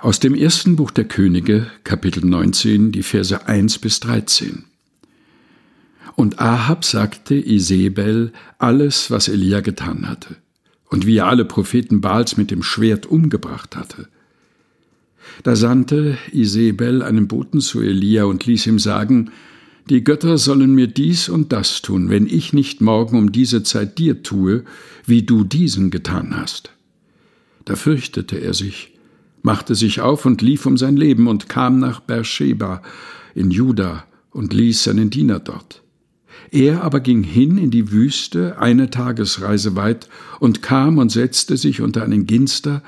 Aus dem ersten Buch der Könige, Kapitel 19, die Verse 1 bis 13. Und Ahab sagte Isabel alles, was Elia getan hatte, und wie er alle Propheten Baals mit dem Schwert umgebracht hatte. Da sandte Isabel einen Boten zu Elia und ließ ihm sagen, die Götter sollen mir dies und das tun, wenn ich nicht morgen um diese Zeit dir tue, wie du diesen getan hast. Da fürchtete er sich, machte sich auf und lief um sein Leben und kam nach Beersheba in Juda und ließ seinen Diener dort. Er aber ging hin in die Wüste, eine Tagesreise weit, und kam und setzte sich unter einen Ginster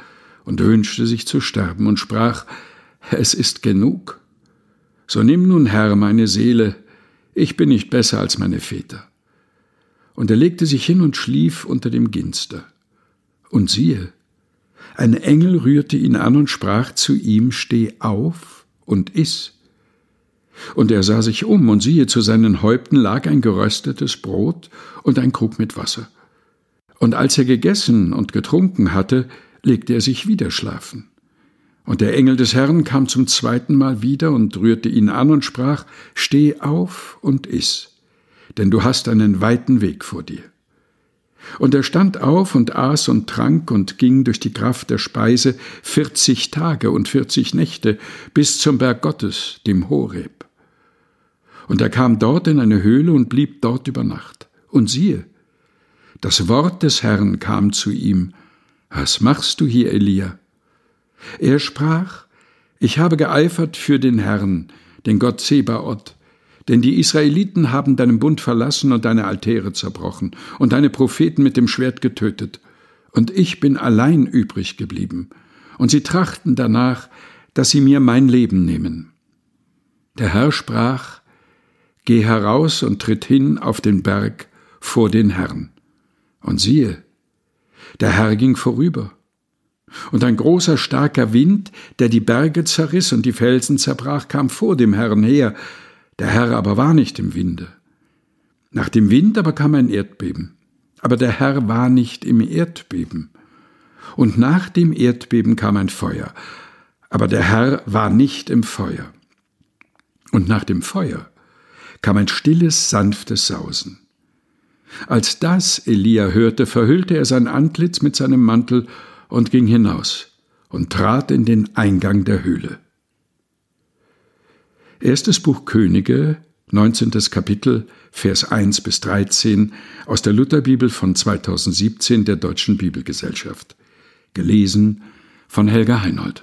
und wünschte sich zu sterben und sprach, Es ist genug. So nimm nun, Herr, meine Seele, ich bin nicht besser als meine Väter. Und er legte sich hin und schlief unter dem Ginster. Und siehe, ein Engel rührte ihn an und sprach zu ihm, Steh auf und iss. Und er sah sich um, und siehe, zu seinen Häupten lag ein geröstetes Brot und ein Krug mit Wasser. Und als er gegessen und getrunken hatte, legte er sich wieder schlafen. Und der Engel des Herrn kam zum zweiten Mal wieder und rührte ihn an und sprach, Steh auf und iss, denn du hast einen weiten Weg vor dir. Und er stand auf und aß und trank und ging durch die Kraft der Speise vierzig Tage und vierzig Nächte bis zum Berg Gottes, dem Horeb. Und er kam dort in eine Höhle und blieb dort über Nacht. Und siehe, das Wort des Herrn kam zu ihm, Was machst du hier, Elia? Er sprach, Ich habe geeifert für den Herrn, den Gott Zebaoth, denn die Israeliten haben deinen Bund verlassen und deine Altäre zerbrochen und deine Propheten mit dem Schwert getötet, und ich bin allein übrig geblieben, und sie trachten danach, dass sie mir mein Leben nehmen. Der Herr sprach, Geh heraus und tritt hin auf den Berg vor den Herrn. Und siehe, der Herr ging vorüber, und ein großer starker Wind, der die Berge zerriss und die Felsen zerbrach, kam vor dem Herrn her, der Herr aber war nicht im Winde. Nach dem Wind aber kam ein Erdbeben, aber der Herr war nicht im Erdbeben. Und nach dem Erdbeben kam ein Feuer, aber der Herr war nicht im Feuer. Und nach dem Feuer kam ein stilles, sanftes Sausen. Als das Elia hörte, verhüllte er sein Antlitz mit seinem Mantel und ging hinaus und trat in den Eingang der Höhle. Erstes Buch Könige, 19. Kapitel, Vers 1 bis 13 aus der Lutherbibel von 2017 der Deutschen Bibelgesellschaft. Gelesen von Helga Heinold.